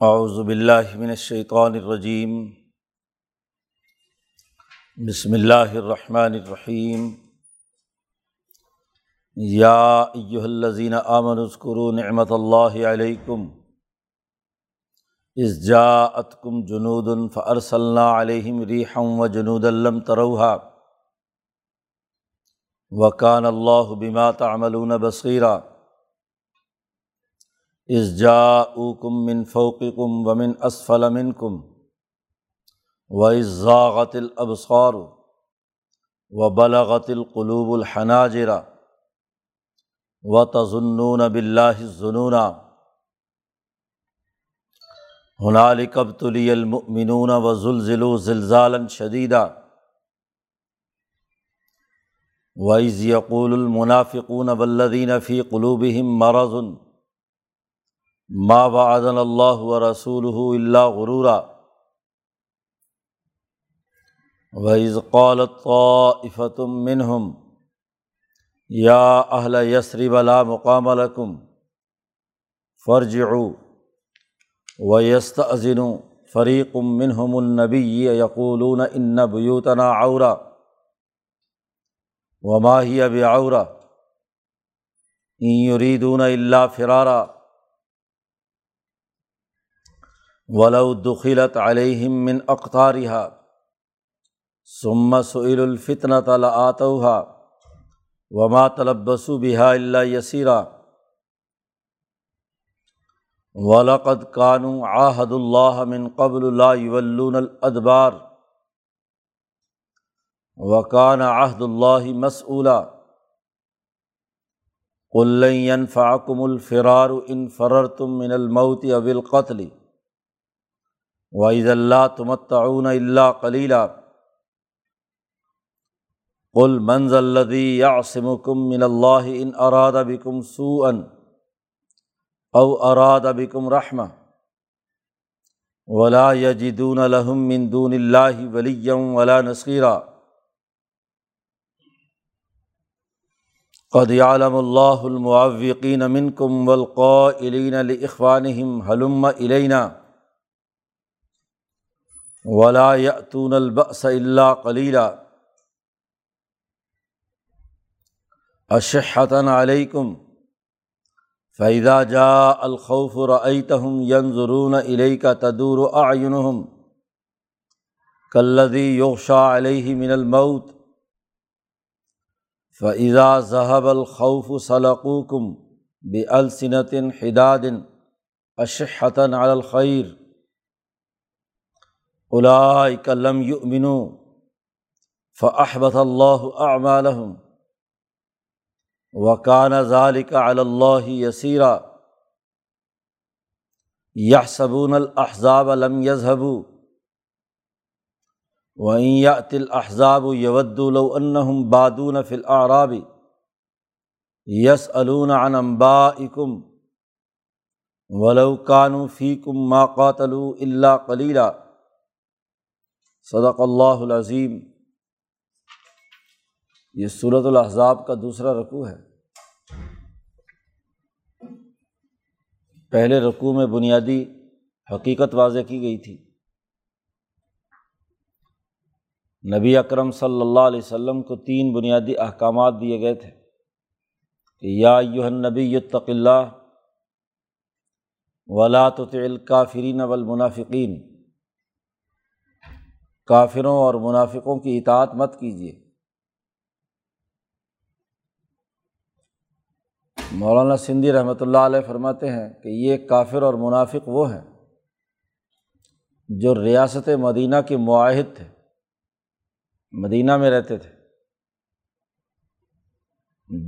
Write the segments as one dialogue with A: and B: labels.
A: اعوذ باللہ من الشیطان الرجیم۔ بسم اللہ الرحمن الرحیم۔ یا ایہا الذین آمنوا اذکروا نعمت اللہ علیکم۔ اذ جاءتکم جنود فارسلنا علیہم ریحا وجنودا لم تروها وکان اللہ بما تعملون بصیرا۔ از جا اوکم من فوقکم ومن اسفل منکم و ذاغت الابصار و بلغت القلوب الحناجرا و تظنون بلّہ ظنون ہنالک ابتلی المؤمنون و زلزلوا زلزالا شدیدا وعز یقول المنافقون والذین فی قلوبہم مرض ما وعدن اللہ و رسول اللہ غرورا. وعز قالت طائفۃ منہم یا اہل یسری بلا مقام لکم فرجعوا و یست ازن فریق منہم النبی یقولون ان بیوتنا عورا وما ہی اب عورا یریدون اللہ فرارا. ولو دخلت علیہم من اقطارها ثم سئل الفتنۃ لآتوها وما تلبسوا بها الا یسیرا۔ ولقد كانوا عاهد الله من قبل لا يولون الادبار۔ وكان عهد الله مسؤولا قل لن ينفعكم الفرار ان فررتم من الموت او القتل۔ وعید اللہ تمتعون اللہ کلیلہ قل منز الدی یاسم کم من اللہ ان اراد بکم سو ان او اراد بکم رحمہ ولا یجدون لہم من دون اللہ ولیم ولا نصیرہ قد عالم اللہ المعوقین منکم والقائلین لاخوانہم حلم الینا ولا یتون البس اللہ کلیلہ اشحتاً علیکم فیضا جا الخوف رعتہم ین ضرون علیہ کا تدور آئینہم کلدی یوشا علیہ من المعت فعضا ذہب الخوف صلقوکم بے الصنطن حدادن اشحتاً الخیر لم یؤمنو فاحبط اللہ اعمالحم وکان ذالک علی اللہ یسیرا یحسبون الاحزاب لم یذهبوا وإن يأت الأحزاب يود لو أنهم بادون في الأعراب يسألون عن أنبائكم ولو كانوا فيكم ما قاتلوا إلا قليلاً صدق اللہ العظیم۔ یہ صورت الحضاب کا دوسرا رقوع ہے۔ پہلے رقوع میں بنیادی حقیقت واضح کی گئی تھی۔ نبی اکرم صلی اللہ علیہ وسلم کو تین بنیادی احکامات دیے گئے تھے کہ یا یوہن نبی اللہ ولا الکافرین والمنافقین۔ کافروں اور منافقوں کی اطاعت مت کیجیے۔ مولانا سندھی رحمۃ اللہ علیہ فرماتے ہیں کہ یہ کافر اور منافق وہ ہیں جو ریاست مدینہ کے معاہد تھے، مدینہ میں رہتے تھے۔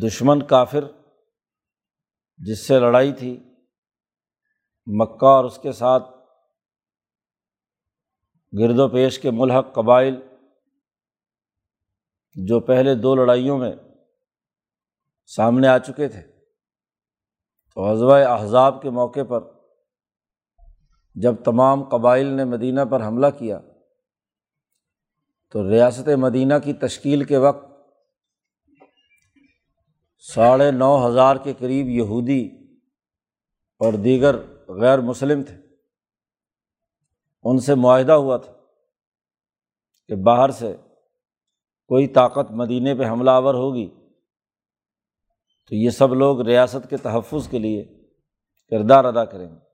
A: دشمن کافر جس سے لڑائی تھی، مکہ اور اس کے ساتھ گرد و پیش کے ملحق قبائل جو پہلے دو لڑائیوں میں سامنے آ چکے تھے، تو حضوۂ احزاب کے موقع پر جب تمام قبائل نے مدینہ پر حملہ کیا، تو ریاست مدینہ کی تشکیل کے وقت ساڑھے نو ہزار کے قریب یہودی اور دیگر غیر مسلم تھے۔ ان سے معاہدہ ہوا تھا کہ باہر سے کوئی طاقت مدینے پہ حملہ آور ہوگی تو یہ سب لوگ ریاست کے تحفظ کے لیے کردار ادا کریں گے۔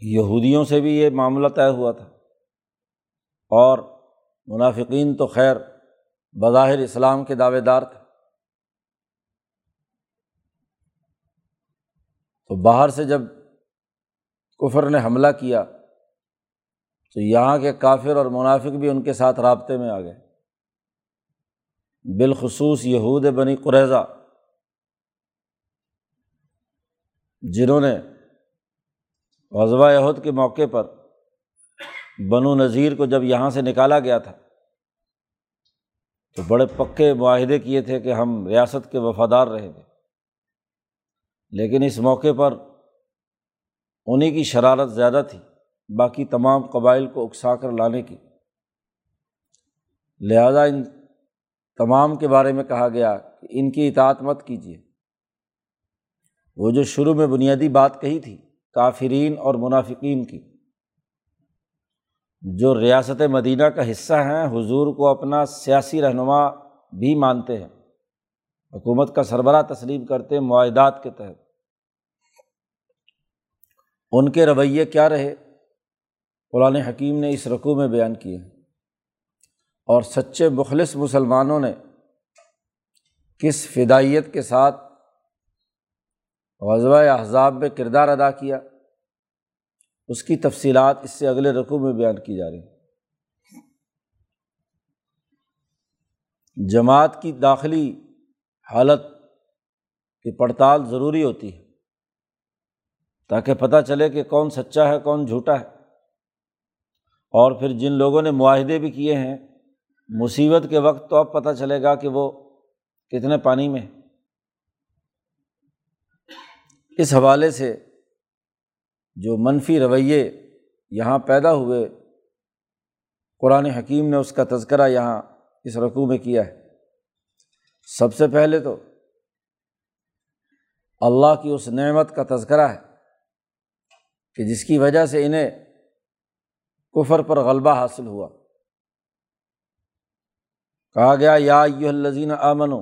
A: یہودیوں سے بھی یہ معاملہ طے ہوا تھا۔ اور منافقین تو خیر بظاہر اسلام کے دعوے دار تھے۔ تو باہر سے جب کفر نے حملہ کیا تو یہاں کے کافر اور منافق بھی ان کے ساتھ رابطے میں آ گئے۔ بالخصوص یہود بنی قریضہ جنہوں نے غزوہ یہود کے موقع پر بنو نذیر کو جب یہاں سے نکالا گیا تھا، تو بڑے پکے معاہدے کیے تھے کہ ہم ریاست کے وفادار رہیں گے۔ لیکن اس موقع پر انہیں کی شرارت زیادہ تھی، باقی تمام قبائل کو اکسا کر لانے کی۔ لہٰذا ان تمام کے بارے میں کہا گیا کہ ان کی اطاعت مت کیجیے۔ وہ جو شروع میں بنیادی بات کہی تھی، کافرین اور منافقین کی۔ جو ریاست مدینہ کا حصہ ہیں، حضور کو اپنا سیاسی رہنما بھی مانتے ہیں۔ حکومت کا سربراہ تسلیم کرتے معاہدات کے تحت۔ ان کے رویے کیا رہے؟ قرآن حکیم نے اس رقوع میں بیان کیے۔ اور سچے مخلص مسلمانوں نے کس فدائیت کے ساتھ غزوہ احزاب میں کردار ادا کیا؟ اس کی تفصیلات اس سے اگلے رقوع میں بیان کی جا رہی جماعت کی داخلی حالت کی پڑتال ضروری ہوتی ہے۔ تاکہ پتہ چلے کہ کون سچا ہے، کون جھوٹا ہے۔ اور پھر جن لوگوں نے معاہدے بھی کیے ہیں، مصیبت کے وقت تو اب پتہ چلے گا کہ وہ کتنے پانی میں اس حوالے سے جو منفی رویے یہاں پیدا ہوئے، قرآن حکیم نے اس کا تذکرہ یہاں اس رقوع میں کیا ہے۔ سب سے پہلے تو اللہ کی اس نعمت کا تذکرہ ہے۔ کہ جس کی وجہ سے انہیں کفر پر غلبہ حاصل ہوا۔ کہا گیا، یا الزین امن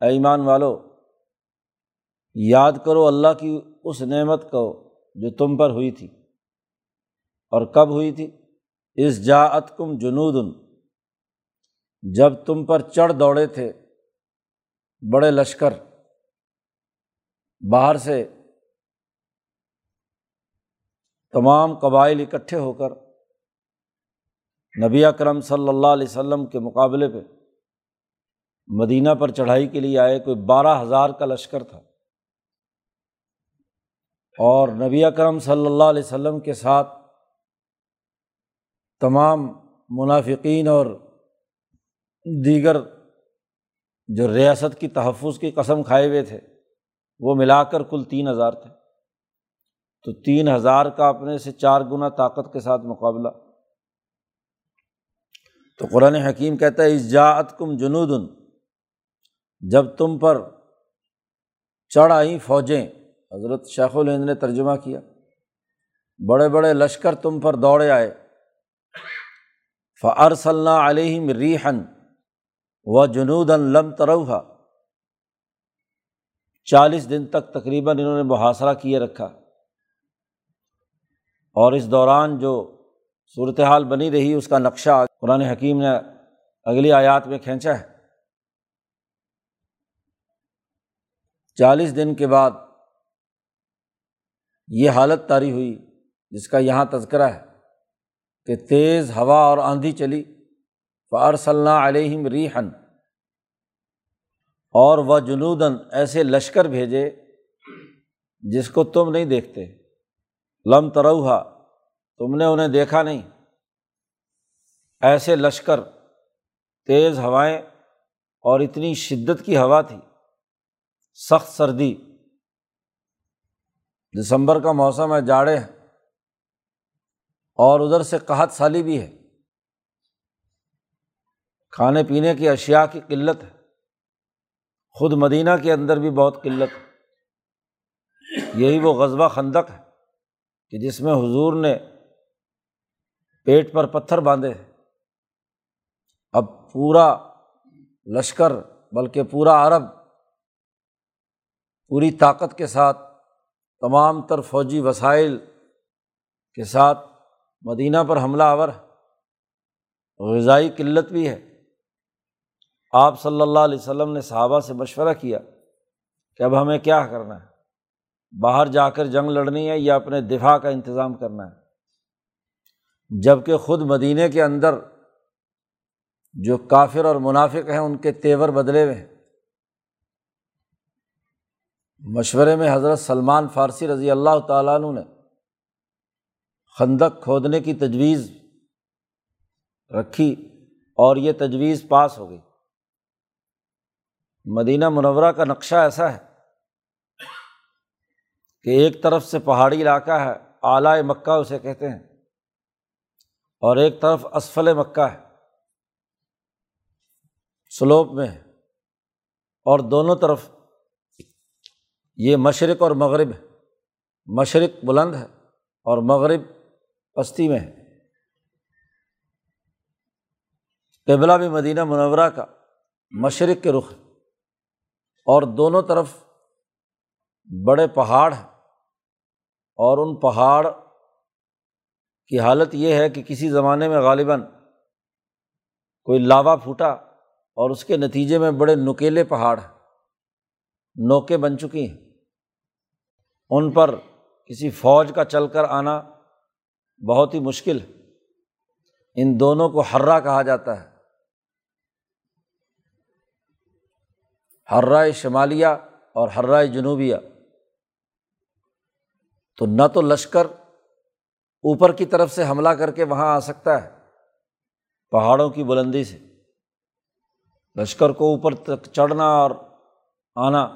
A: ایمان والو، یاد کرو اللہ کی اس نعمت کو جو تم پر ہوئی تھی اور کب ہوئی تھی۔ اس جاعت کم جنود، جب تم پر چڑھ دوڑے تھے، بڑے لشکر باہر سے تمام قبائل اکٹھے ہو کر نبی اکرم صلی اللہ علیہ وسلم کے مقابلے پہ مدینہ پر چڑھائی کے لیے آئے، کوئی بارہ ہزار کا لشکر تھا۔ اور نبی اکرم صلی اللہ علیہ وسلم کے ساتھ تمام منافقین اور دیگر جو ریاست کی تحفظ کی قسم کھائے ہوئے تھے، وہ ملا کر کل تین ہزار تھے۔ تو تین ہزار کا اپنے سے چار گنا طاقت کے ساتھ مقابلہ۔ تو قرآن حکیم کہتا ہے اس جاعت کم جنود جب تم پر چڑھ آئیں فوجیں حضرت شیخ الہند نے ترجمہ کیا۔ بڑے بڑے لشکر تم پر دوڑے آئے۔ فر صلی علیہم ریحن و جنود لم تروہا چالیس دن تک تقریباً انہوں نے محاصرہ کیے رکھا۔ اور اس دوران جو صورتحال بنی رہی، اس کا نقشہ قرآن حکیم نے اگلی آیات میں کھینچا ہے۔ چالیس دن کے بعد یہ حالت طاری ہوئی، جس کا یہاں تذکرہ ہے کہ تیز ہوا اور آندھی چلی۔ فار صلی علیہم ریحن اور وہ جنودن ایسے لشکر بھیجے جس کو تم نہیں دیکھتے۔ لم تروہا، تم نے انہیں دیکھا نہیں۔ ایسے لشکر، تیز ہوائیں اور اتنی شدت کی ہوا تھی۔ سخت سردی۔ دسمبر کا موسم ہے، جاڑے ہیں۔ اور ادھر سے قحط سالی بھی ہے۔ کھانے پینے کی اشیا کی قلت ہے۔ خود مدینہ کے اندر بھی بہت قلت ہے۔ یہی وہ غذبہ خندق ہے۔ کہ جس میں حضور نے پیٹ پر پتھر باندھے، اب پورا لشکر، بلکہ پورا عرب پوری طاقت کے ساتھ، تمام تر فوجی وسائل کے ساتھ مدینہ پر حملہ آور غذائی قلت بھی ہے۔ آپ صلی اللہ علیہ وسلم نے صحابہ سے مشورہ کیا کہ اب ہمیں کیا کرنا ہے؟ باہر جا کر جنگ لڑنی ہے یا اپنے دفاع کا انتظام کرنا ہے۔ جبکہ خود مدینہ کے اندر جو کافر اور منافق ہیں، ان کے تیور بدلے ہوئے ہیں۔ مشورے میں حضرت سلمان فارسی رضی اللہ تعالیٰ عنہ نے خندق کھودنے کی تجویز رکھی اور یہ تجویز پاس ہو گئی۔ مدینہ منورہ کا نقشہ ایسا ہے۔ کہ ایک طرف سے پہاڑی علاقہ ہے اعلیٰ مکہ اسے کہتے ہیں، اور ایک طرف اسفل مکہ ہے سلوپ میں ہے، اور دونوں طرف یہ مشرق اور مغرب ہے۔ مشرق بلند ہے اور مغرب پستی میں ہے۔ قبلہ بھی مدینہ منورہ کا مشرق کے رخ اور دونوں طرف بڑے پہاڑ ہیں۔ اور ان پہاڑ کی حالت یہ ہے کہ کسی زمانے میں غالباً کوئی لاوا پھوٹا اور اس کے نتیجے میں بڑے نکیلے پہاڑ نوکے بن چکی ہیں۔ ان پر کسی فوج کا چل کر آنا بہت ہی مشکل ہے۔ ان دونوں کو ہررا کہا جاتا ہے۔ ہررائے شمالیہ اور ہررائے جنوبیہ۔ تو نہ تو لشکر اوپر کی طرف سے حملہ کر کے وہاں آ سکتا ہے، پہاڑوں کی بلندی سے۔ لشکر کو اوپر تک چڑھنا اور آنا۔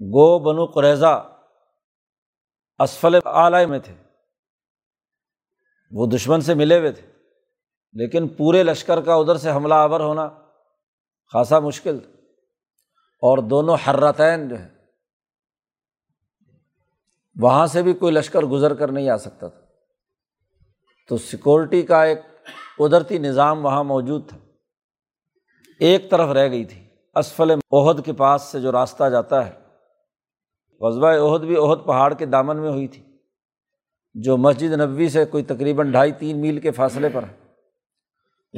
A: گو بنو قریضہ اسفل اعلی میں تھے۔ وہ دشمن سے ملے ہوئے تھے، لیکن پورے لشکر کا ادھر سے حملہ آور ہونا خاصا مشکل تھا۔ اور دونوں حرتین جو ہے وہاں سے بھی کوئی لشکر گزر کر نہیں آ سکتا تھا۔ تو سیکورٹی کا ایک قدرتی نظام وہاں موجود تھا۔ ایک طرف رہ گئی تھی۔ اسفل عہد کے پاس سے جو راستہ جاتا ہے قصبۂ عہد بھی عہد پہاڑ کے دامن میں ہوئی تھی، جو مسجد نبوی سے کوئی تقریباً ڈھائی تین میل کے فاصلے پر ہے۔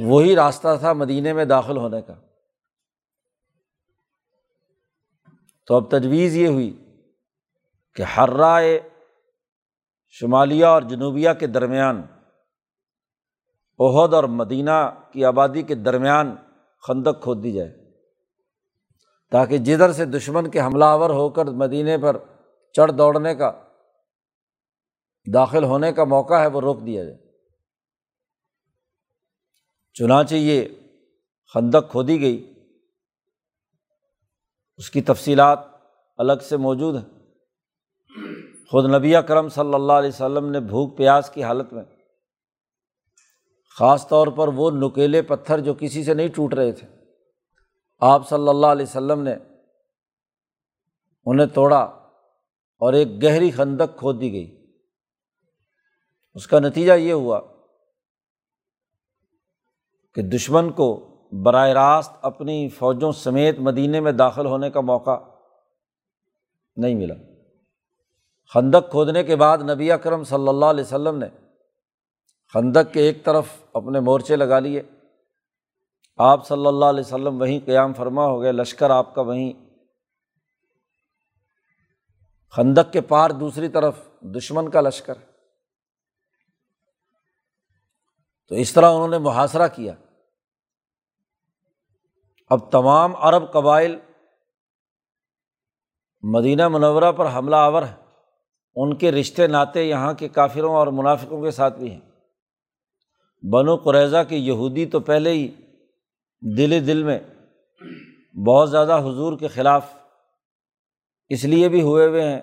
A: وہی راستہ تھا مدینے میں داخل ہونے کا۔ تو اب تجویز یہ ہوئی کہ ہر رائے شمالیہ اور جنوبیہ کے درمیان عہد اور مدینہ کی آبادی کے درمیان خندق کھود دی جائے۔ تاکہ جدھر سے دشمن کے حملہ آور ہو کر مدینے پر چڑھ دوڑنے کا، داخل ہونے کا موقع ہے، وہ روک دیا جائے۔ چنانچہ یہ خندق کھودی گئی۔ اس کی تفصیلات الگ سے موجود ہیں۔ خود نبی کرم صلی اللہ علیہ وسلم نے بھوک پیاس کی حالت میں، خاص طور پر وہ نکیلے پتھر جو کسی سے نہیں ٹوٹ رہے تھے، آپ صلی اللہ علیہ وسلم نے انہیں توڑا اور ایک گہری خندق کھود دی گئی۔ اس کا نتیجہ یہ ہوا کہ دشمن کو براہ راست اپنی فوجوں سمیت مدینے میں داخل ہونے کا موقع نہیں ملا۔ خندق کھودنے کے بعد نبی اکرم صلی اللہ علیہ وسلم نے خندق کے ایک طرف اپنے مورچے لگا لیے۔ آپ صلی اللہ علیہ وسلم وہیں قیام فرما ہو گئے، لشکر آپ کا وہیں۔ خندق کے پار دوسری طرف دشمن کا لشکر۔ تو اس طرح انہوں نے محاصرہ کیا۔ اب تمام عرب قبائل مدینہ منورہ پر حملہ آور ہیں۔ ان کے رشتے ناطے یہاں کے کافروں اور منافقوں کے ساتھ بھی ہیں۔ بنو قریضہ کے یہودی تو پہلے ہی دل دل میں بہت زیادہ حضور کے خلاف اس لیے بھی ہوئے ہوئے ہیں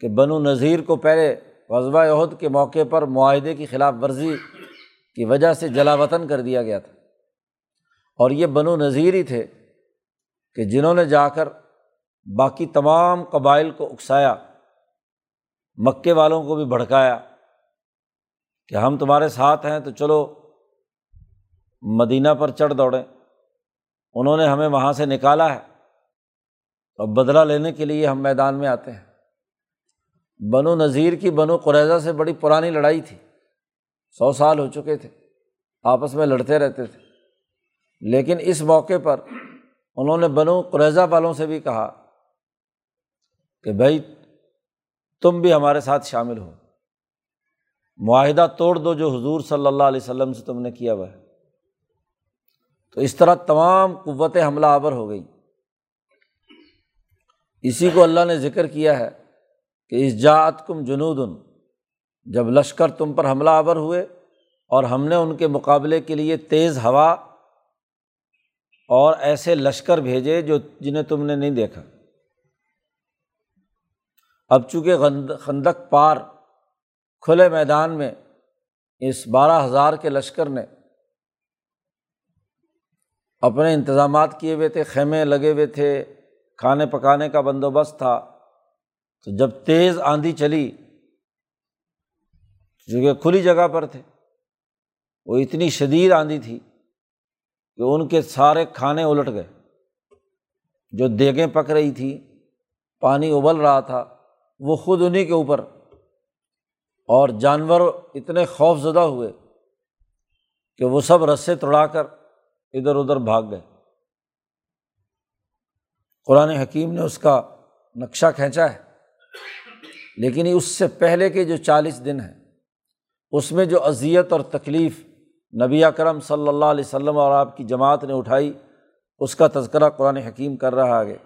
A: کہ بنو نذیر کو پہلے غزبۂ عہد کے موقع پر معاہدے کی خلاف ورزی کی وجہ سے جلا وطن کر دیا گیا تھا۔ اور یہ بنو نذیر ہی تھے کہ جنہوں نے جا کر باقی تمام قبائل کو اکسایا۔ مکے والوں کو بھی بھڑکایا کہ ہم تمہارے ساتھ ہیں تو چلو مدینہ پر چڑھ دوڑیں۔ انہوں نے ہمیں وہاں سے نکالا ہے۔ اب بدلہ لینے کے لیے ہم میدان میں آتے ہیں۔ بنو نذیر کی بنو قریضہ سے بڑی پرانی لڑائی تھی۔ سو سال ہو چکے تھے۔ آپس میں لڑتے رہتے تھے۔ لیکن اس موقع پر انہوں نے بنو قریضہ والوں سے بھی کہا کہ بھائی تم بھی ہمارے ساتھ شامل ہو۔ معاہدہ توڑ دو جو حضور صلی اللہ علیہ وسلم سے تم نے کیا ہوا ہے۔ تو اس طرح تمام قوتیں حملہ آور ہو گئی اسی کو اللہ نے ذکر کیا ہے کہ اس جات کم جنود جب لشکر تم پر حملہ آور ہوئے اور ہم نے ان کے مقابلے کے لیے تیز ہوا اور ایسے لشکر بھیجے جو جنہیں تم نے نہیں دیکھا۔ اب چونکہ خندق پار کھلے میدان میں اس بارہ ہزار کے لشکر نے اپنے انتظامات کیے ہوئے تھے، خیمے لگے ہوئے تھے، کھانے پکانے کا بندوبست تھا، تو جب تیز آندھی چلی، چونکہ کھلی جگہ پر تھے، وہ اتنی شدید آندھی تھی کہ ان کے سارے کھانے الٹ گئے۔ جو دیگیں پک رہی تھی پانی ابل رہا تھا وہ خود انہیں کے اوپر۔ اور جانور اتنے خوف زدہ ہوئے کہ وہ سب رسے توڑا کر ادھر ادھر بھاگ گئے۔ قرآن حکیم نے اس کا نقشہ کھینچا ہے۔ لیکن اس سے پہلے کے جو چالیس دن ہیں، اس میں جو اذیت اور تکلیف نبی کرم صلی اللہ علیہ وسلم اور آپ کی جماعت نے اٹھائی، اس کا تذکرہ قرآن حکیم کر رہا آگے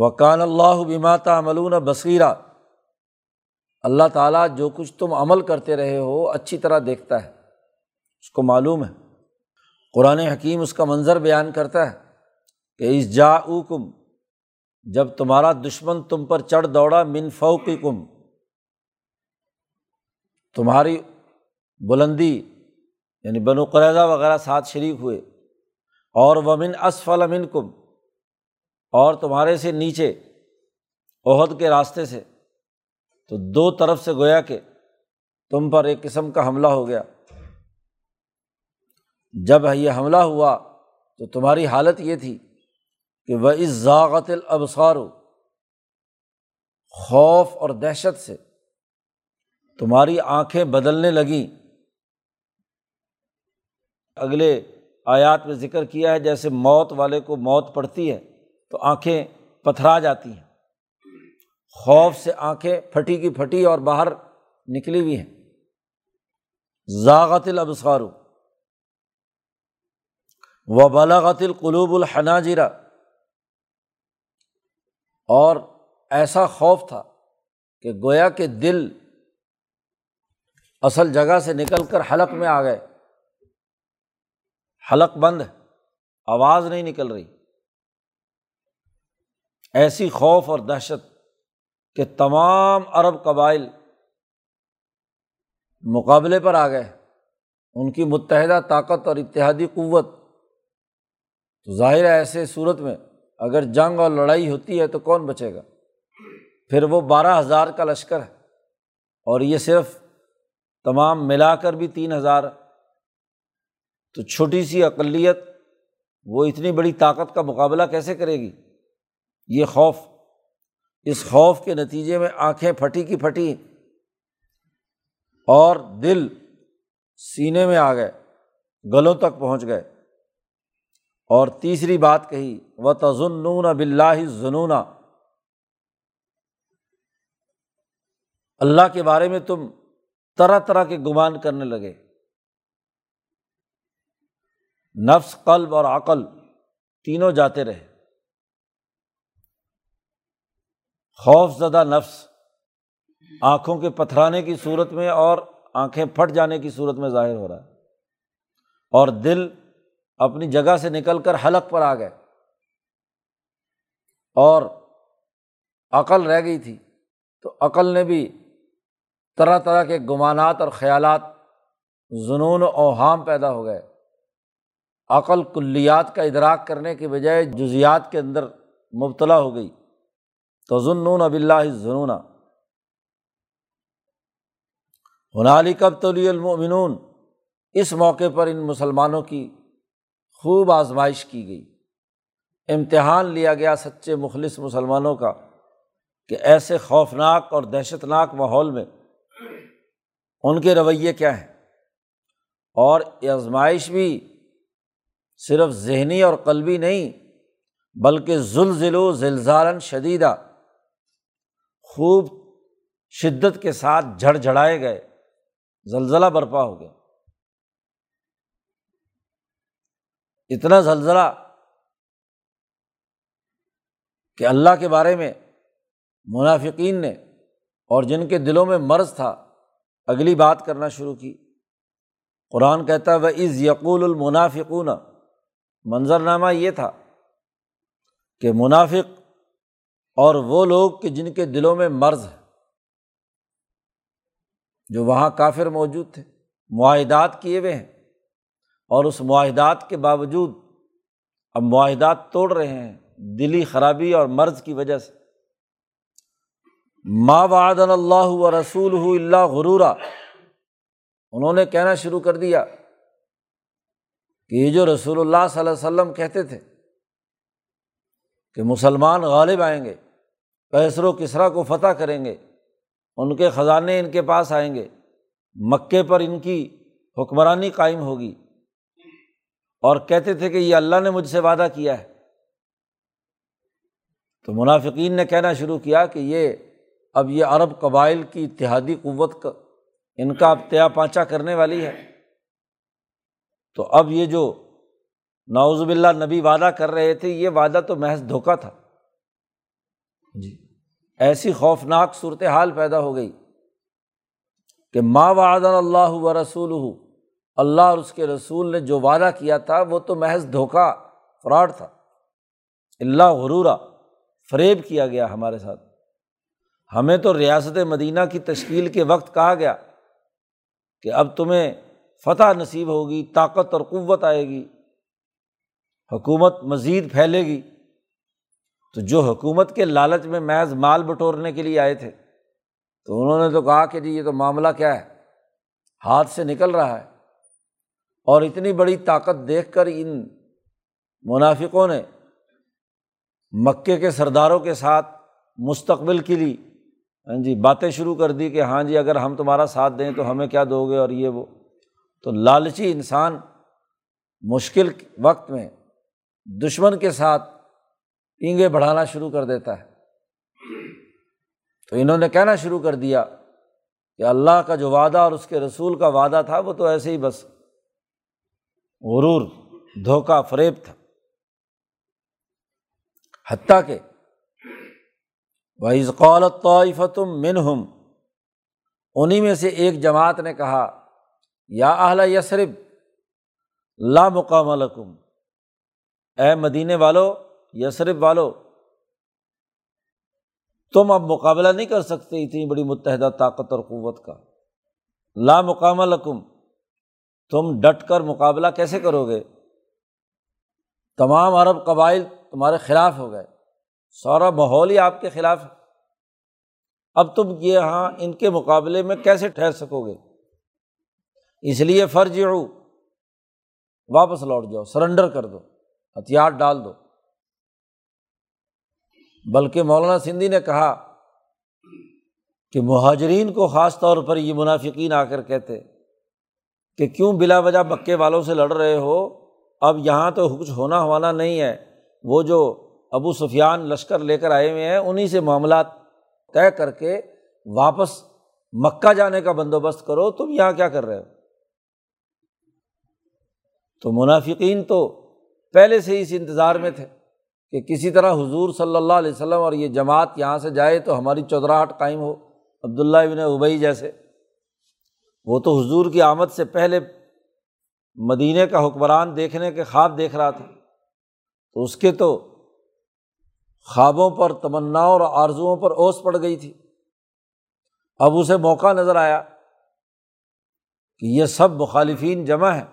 A: وکان اللہ بماتا ملون بصیرہ اللہ تعالیٰ جو کچھ تم عمل کرتے رہے ہو، اچھی طرح دیکھتا ہے۔ اس کو معلوم ہے۔ قرآن حکیم اس کا منظر بیان کرتا ہے کہ اس جا کم جب تمہارا دشمن تم پر چڑھ دوڑا، من فوقی کم تمہاری بلندی یعنی بنو قریضہ وغیرہ ساتھ شریک ہوئے۔ اور ومن اسفل امن کم اور تمہارے سے نیچے عہد کے راستے سے، تو دو طرف سے گویا کہ تم پر ایک قسم کا حملہ ہو گیا۔ جب یہ حملہ ہوا تو تمہاری حالت یہ تھی کہ وہ اس ذاغت الابصار خوف اور دہشت سے تمہاری آنکھیں بدلنے لگیں۔ اگلے آیات میں ذکر کیا ہے، جیسے موت والے کو موت پڑتی ہے۔ تو آنکھیں پتھرا جاتی ہیں۔ خوف سے آنکھیں پھٹی کی پھٹی اور باہر نکلی ہوئی ہیں۔ ذاغت الابصار۔ و بلاغت القلوب الحناجرہ اور ایسا خوف تھا کہ گویا کے دل اصل جگہ سے نکل کر حلق میں آ گئے۔ حلق بند آواز نہیں نکل رہی۔ ایسی خوف اور دہشت کہ تمام عرب قبائل مقابلے پر آ گئے، ان کی متحدہ طاقت اور اتحادی قوت۔ تو ظاہر ہے ایسے صورت میں اگر جنگ اور لڑائی ہوتی ہے تو کون بچے گا؟ پھر وہ بارہ ہزار کا لشکر ہے اور یہ صرف تمام ملا کر بھی تین ہزار۔ تو چھوٹی سی اقلیت وہ اتنی بڑی طاقت کا مقابلہ کیسے کرے گی؟ یہ خوف، اس خوف کے نتیجے میں آنکھیں پھٹی کی پھٹی اور دل سینے میں آ گئے، گلوں تک پہنچ گئے۔ اور تیسری بات کہی و تزنون بلّہ ظنون اللہ کے بارے میں تم طرح طرح کے گمان کرنے لگے۔ نفس، قلب اور عقل تینوں جاتے رہے۔ خوف زدہ نفس آنکھوں کے پتھرانے کی صورت میں اور آنکھیں پھٹ جانے کی صورت میں ظاہر ہو رہا ہے۔ اور دل اپنی جگہ سے نکل کر حلق پر آ گئے۔ اور عقل رہ گئی تھی۔ تو عقل نے بھی طرح طرح کے گمانات اور خیالات، جنون و اوہام پیدا ہو گئے۔ عقل کلیات کا ادراک کرنے کے بجائے جزیات کے اندر مبتلا ہو گئی۔ تو ظنون اب اللہ ظنون ہنالی کب تولی المنون اس موقع پر ان مسلمانوں کی خوب آزمائش کی گئی. امتحان لیا گیا سچے مخلص مسلمانوں کا کہ ایسے خوفناک اور دہشت ناک ماحول میں ان کے رویے کیا ہیں؟ اور یہ آزمائش بھی صرف ذہنی اور قلبی نہیں، بلکہ زلزل و زلزالن شدیدہ خوب شدت کے ساتھ جھڑ جھڑائے گئے، زلزلہ برپا ہو گیا۔ اتنا زلزلہ کہ اللہ کے بارے میں منافقین نے اور جن کے دلوں میں مرض تھا، اگلی بات کرنا شروع کی۔ قرآن کہتا ہے وہ از یقول المنافقون منظرنامہ یہ تھا کہ منافق اور وہ لوگ کہ جن کے دلوں میں مرض ہے، جو وہاں کافر موجود تھے، معاہدات کیے ہوئے ہیں۔ اور اس معاہدات کے باوجود اب معاہدات توڑ رہے ہیں، دلی خرابی اور مرض کی وجہ سے۔ ماں وعد اللہ و رسول اللہ غرورا۔ انہوں نے کہنا شروع کر دیا کہ یہ جو رسول اللہ صلی اللہ علیہ وسلم کہتے تھے کہ مسلمان غالب آئیں گے کیسر و کسرا کو فتح کریں گے، ان کے خزانے ان کے پاس آئیں گے، مکے پر ان کی حکمرانی قائم ہوگی۔ اور کہتے تھے کہ یہ اللہ نے مجھ سے وعدہ کیا ہے۔ تو منافقین نے کہنا شروع کیا کہ یہ، اب یہ عرب قبائل کی اتحادی قوت کا، ان کا اب تیا پانچا کرنے والی ہے۔ تو اب یہ جو ناوز باللہ نبی وعدہ کر رہے تھے، یہ وعدہ تو محض دھوکا تھا۔ جی۔ ایسی خوفناک صورت حال پیدا ہو گئی کہ ماں وعد اللہ و رسول اللہ اور اس کے رسول نے جو وعدہ کیا تھا، وہ تو محض دھوکا فراڈ تھا۔ اللہ غرورا، فریب کیا گیا ہمارے ساتھ۔ ہمیں تو ریاست مدینہ کی تشکیل کے وقت کہا گیا کہ اب تمہیں فتح نصیب ہوگی، طاقت اور قوت آئے گی۔ حکومت مزید پھیلے گی۔ تو جو حکومت کے لالچ میں محض مال بٹورنے کے لیے آئے تھے، تو انہوں نے تو کہا کہ جی یہ تو معاملہ کیا ہے؟ ہاتھ سے نکل رہا ہے۔ اور اتنی بڑی طاقت دیکھ کر ان منافقوں نے مکے کے سرداروں کے ساتھ مستقبل کے لیے ہاں جی باتیں شروع کر دی کہ ہاں جی اگر ہم تمہارا ساتھ دیں تو ہمیں کیا دو گے اور یہ وہ۔ تو لالچی انسان مشکل وقت میں دشمن کے ساتھ پینگے بڑھانا شروع کر دیتا ہے۔ تو انہوں نے کہنا شروع کر دیا کہ اللہ کا جو وعدہ اور اس کے رسول کا وعدہ تھا وہ تو ایسے ہی بس۔ غرور، دھوکہ، فریب تھا۔ حتیٰ کہ وحیض قولت طائفتم منہم انہیں میں سے ایک جماعت نے کہا، یا اہل یسرب لا مقام لکم۔ اے مدینے والو یسرب والو؟ تم اب مقابلہ نہیں کر سکتے اتنی بڑی متحدہ طاقت اور قوت کا۔ لا مقام لکم۔ تم ڈٹ کر مقابلہ کیسے کرو گے؟ تمام عرب قبائل تمہارے خلاف ہو گئے۔ سارا ماحول ہی آپ کے خلاف ہے۔ اب تم یہ ہاں ان کے مقابلے میں کیسے ٹھہر سکو گے؟ اس لیے فرض واپس لوٹ جاؤ، سرنڈر کر دو، ہتھیار ڈال دو۔ بلکہ مولانا سندھی نے کہا کہ مہاجرین کو خاص طور پر یہ منافقین آ کر کہتے کہ کیوں بلا وجہ مکے والوں سے لڑ رہے ہو؟ اب یہاں تو کچھ ہونا ہوانا نہیں ہے۔ وہ جو ابو سفیان لشکر لے کر آئے ہوئے ہیں انہیں سے معاملات طے کر کے واپس مکہ جانے کا بندوبست کرو، تم یہاں کیا کر رہے ہو؟ تو منافقین تو پہلے سے ہی اس انتظار میں تھے۔ کہ کسی طرح حضور صلی اللہ علیہ وسلم اور یہ جماعت یہاں سے جائے تو ہماری چودراہٹ قائم ہو، عبداللہ ابن ابئی جیسے۔ وہ تو حضور کی آمد سے پہلے مدینہ کا حکمران دیکھنے کے خواب دیکھ رہا تھا۔ تو اس کے تو خوابوں پر تمنا اور آرزوؤں پر اوس پڑ گئی تھی۔ اب اسے موقع نظر آیا کہ یہ سب مخالفین جمع ہیں۔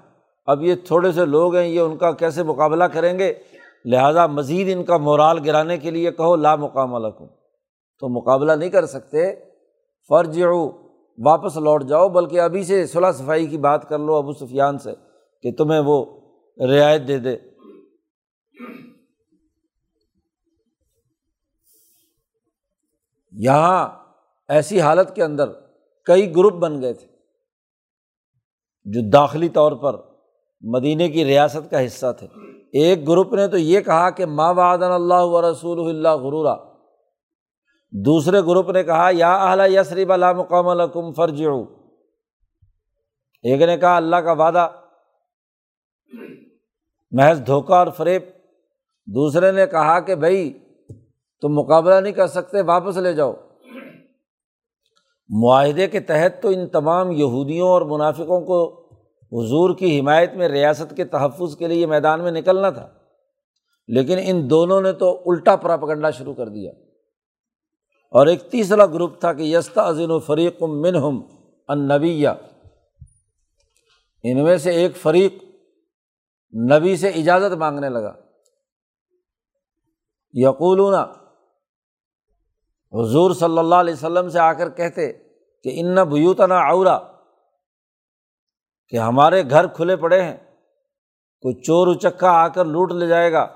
A: اب یہ تھوڑے سے لوگ ہیں، یہ ان کا کیسے مقابلہ کریں گے؟ لہٰذا مزید ان کا مورال گرانے کے لیے کہو لا مقام الکم تو مقابلہ نہیں کر سکتے۔ فرض واپس لوٹ جاؤ، بلکہ ابھی سے صلاح صفائی کی بات کر لو ابو سفیان سے کہ تمہیں وہ رعایت دے دے۔ یہاں ایسی حالت کے اندر کئی گروپ بن گئے تھے جو داخلی طور پر مدینے کی ریاست کا حصہ تھے۔ ایک گروپ نے تو یہ کہا کہ ماں وعدن اللہ و رسول اللہ غرورا۔ دوسرے گروپ نے کہا، یا اہلا یسریب اللہ مقام الکم فرج ایک نے کہا، اللہ کا وعدہ، محض دھوکہ اور فریب۔ دوسرے نے کہا کہ بھائی تم مقابلہ نہیں کر سکتے، واپس لے جاؤ۔ معاہدے کے تحت تو ان تمام یہودیوں اور منافقوں کو حضور کی حمایت میں ریاست کے تحفظ کے لیے میدان میں نکلنا تھا۔ لیکن ان دونوں نے تو الٹا پراپگنڈا شروع کر دیا۔ اور ایک تیسرا گروپ تھا کہ یستا عظین و فریق من ہم النبیہ۔ ان میں سے ایک فریق نبی سے اجازت مانگنے لگا۔ یقولون، حضور صلی اللہ علیہ وسلم سے آ کر کہتے کہ ان بیوتنا عورا۔ کہ ہمارے گھر کھلے پڑے ہیں، کوئی چور اچکا آ کر لوٹ لے جائے گا۔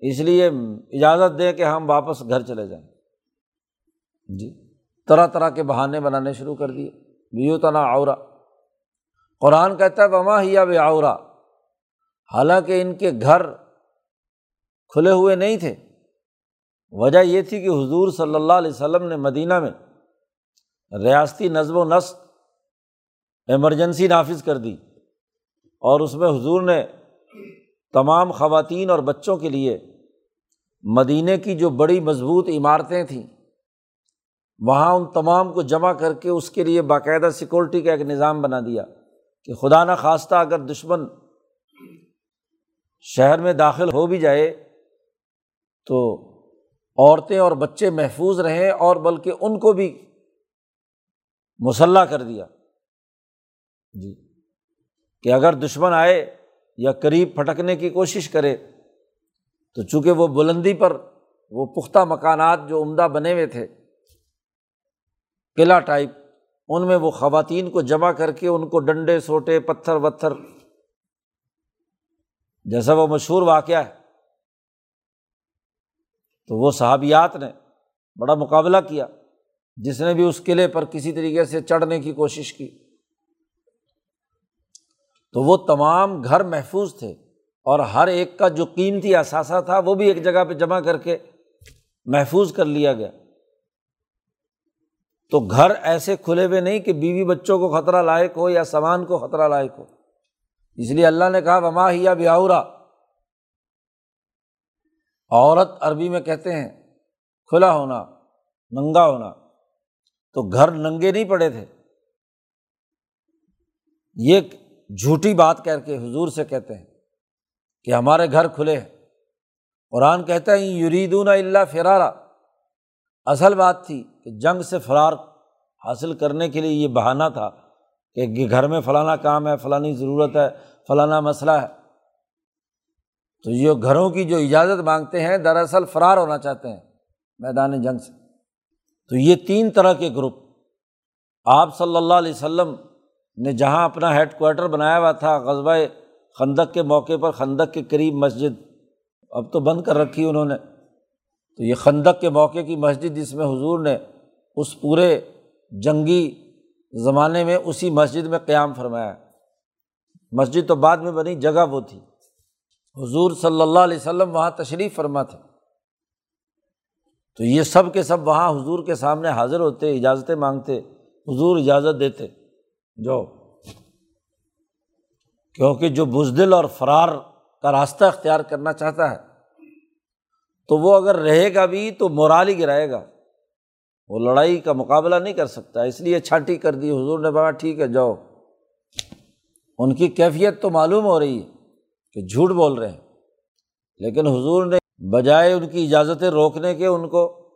A: اس لیے اجازت دیں کہ ہم واپس گھر چلے جائیں۔ جی طرح طرح کے بہانے بنانے شروع کر دیے۔ بیوتنا عورا قرآن کہتا ہے، وما ہی اب آورا حالانکہ ان کے گھر کھلے ہوئے نہیں تھے۔ وجہ یہ تھی کہ حضور صلی اللہ علیہ وسلم نے مدینہ میں ریاستی نظم و نسق ایمرجنسی نافذ کر دی اور اس میں حضور نے تمام خواتین اور بچوں کے لیے مدینہ کی جو بڑی مضبوط عمارتیں تھیں، وہاں ان تمام کو جمع کر کے اس کے لیے باقاعدہ سیکورٹی کا ایک نظام بنا دیا کہ خدا نخواستہ اگر دشمن شہر میں داخل ہو بھی جائے تو عورتیں اور بچے محفوظ رہیں اور بلکہ ان کو بھی مسلح کر دیا۔ جی۔ کہ اگر دشمن آئے یا قریب پھٹکنے کی کوشش کرے، تو چونکہ وہ بلندی پر، وہ پختہ مکانات جو عمدہ بنے ہوئے تھے، قلعہ ٹائپ، ان میں وہ خواتین کو جمع کر کے ان کو ڈنڈے، سوٹے، پتھر، وتھر، جیسا وہ مشہور واقعہ ہے، تو وہ صحابیات نے بڑا مقابلہ کیا، جس نے بھی اس قلعے پر کسی طریقے سے چڑھنے کی کوشش کی۔ تو وہ تمام گھر محفوظ تھے اور ہر ایک کا جو قیمتی اثاثہ تھا وہ بھی ایک جگہ پہ جمع کر کے محفوظ کر لیا گیا۔ تو گھر ایسے کھلے ہوئے نہیں کہ بیوی بچوں کو خطرہ لائق ہو یا سامان کو خطرہ لائق ہو۔ اس لیے اللہ نے کہا، وما ہی یا بیاورا عورت عربی میں کہتے ہیں، کھلا ہونا، ننگا ہونا تو گھر ننگے نہیں پڑے تھے۔ یہ جھوٹی بات کر کے حضور سے کہتے ہیں کہ ہمارے گھر کھلے ہیں۔ قرآن کہتا ہے یریدون اللہ فرارا اصل بات تھی کہ جنگ سے فرار حاصل کرنے کے لیے یہ بہانہ تھا کہ گھر میں فلانا کام ہے، فلانی ضرورت ہے، فلانا مسئلہ ہے۔ تو یہ گھروں کی جو اجازت مانگتے ہیں، دراصل فرار ہونا چاہتے ہیں میدان جنگ سے۔ تو یہ تین طرح کے گروپ۔ آپ صلی اللہ علیہ وسلم نے جہاں اپنا ہیڈ کوارٹر بنایا ہوا تھا غزبۂ خندق کے موقع پر، خندق کے قریب مسجد، اب تو بند کر رکھی انہوں نے۔ تو یہ خندق کے موقع کی مسجد جس میں حضور نے اس پورے جنگی زمانے میں اسی مسجد میں قیام فرمایا۔ مسجد تو بعد میں بنی، جگہ وہ تھی۔ حضور صلی اللہ علیہ وسلم وہاں تشریف فرما تھے۔ تو یہ سب کے سب وہاں حضور کے سامنے حاضر ہوتے، اجازتیں مانگتے، حضور اجازت دیتے۔ جو کیونکہ جو بزدل اور فرار کا راستہ اختیار کرنا چاہتا ہے، تو وہ اگر رہے گا بھی تو مورال ہی گرائے گا۔ وہ لڑائی کا مقابلہ نہیں کر سکتا، اس لیے چھانٹی کر دی۔ حضور نے کہا، ٹھیک ہے، جاؤ۔ ان کی کیفیت تو معلوم ہو رہی ہے کہ جھوٹ بول رہے ہیں، لیکن حضور نے بجائے ان کی اجازتیں روکنے کے ان کو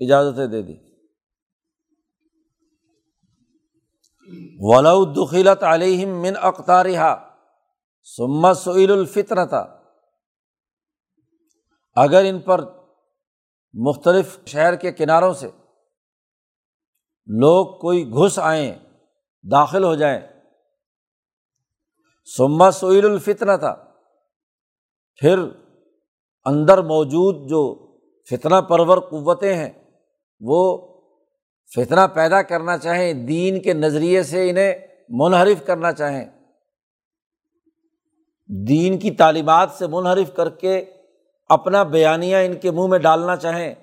A: اجازتیں دے دی۔ ولادخیلت علیہم من اختارحا سمت سعید الفطر تھا اگر ان پر مختلف شہر کے کناروں سے لوگ کوئی گھس آئیں، داخل ہو جائیں سما سعیل الفتنا تھا پھر اندر موجود جو فتنہ پرور قوتیں ہیں، وہ فتنہ پیدا کرنا چاہیں، دین کے نظریے سے انہیں منحرف کرنا چاہیں۔ دین کی تعلیمات سے منحرف کر کے اپنا بیانیہ ان کے منہ میں ڈالنا چاہیں۔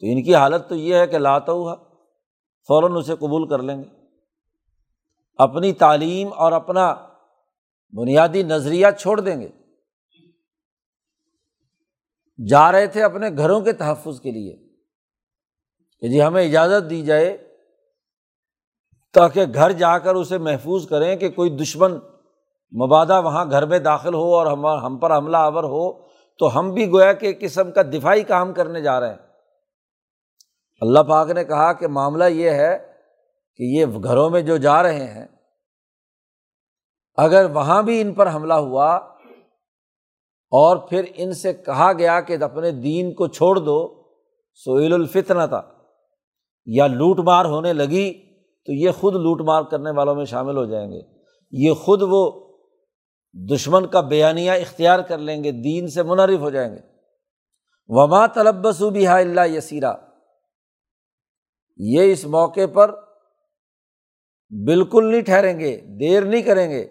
A: تو ان کی حالت تو یہ ہے کہ لاتا ہوا فوراً اسے قبول کر لیں گے۔ اپنی تعلیم اور اپنا بنیادی نظریہ چھوڑ دیں گے۔ جا رہے تھے اپنے گھروں کے تحفظ کے لیے۔ کہ جی ہمیں اجازت دی جائے تاکہ گھر جا کر اسے محفوظ کریں کہ کوئی دشمن مبادہ وہاں گھر میں داخل ہو اور ہم ہم پر حملہ آور ہو، تو ہم بھی گویا کہ قسم کا دفاعی کام کرنے جا رہے ہیں۔ اللہ پاک نے کہا کہ معاملہ یہ ہے کہ یہ گھروں میں جو جا رہے ہیں، اگر وہاں بھی ان پر حملہ ہوا اور پھر ان سے کہا گیا کہ اپنے دین کو چھوڑ دو سہیل الفتنا تھا۔ یا لوٹ مار ہونے لگی تو یہ خود لوٹ مار کرنے والوں میں شامل ہو جائیں گے۔ یہ خود وہ دشمن کا بیانیہ اختیار کر لیں گے، دین سے منحرف ہو جائیں گے۔ وما طلبس بھی اللہ یسیرا یہ اس موقع پر بالکل نہیں ٹھہریں گے، دیر نہیں کریں گے۔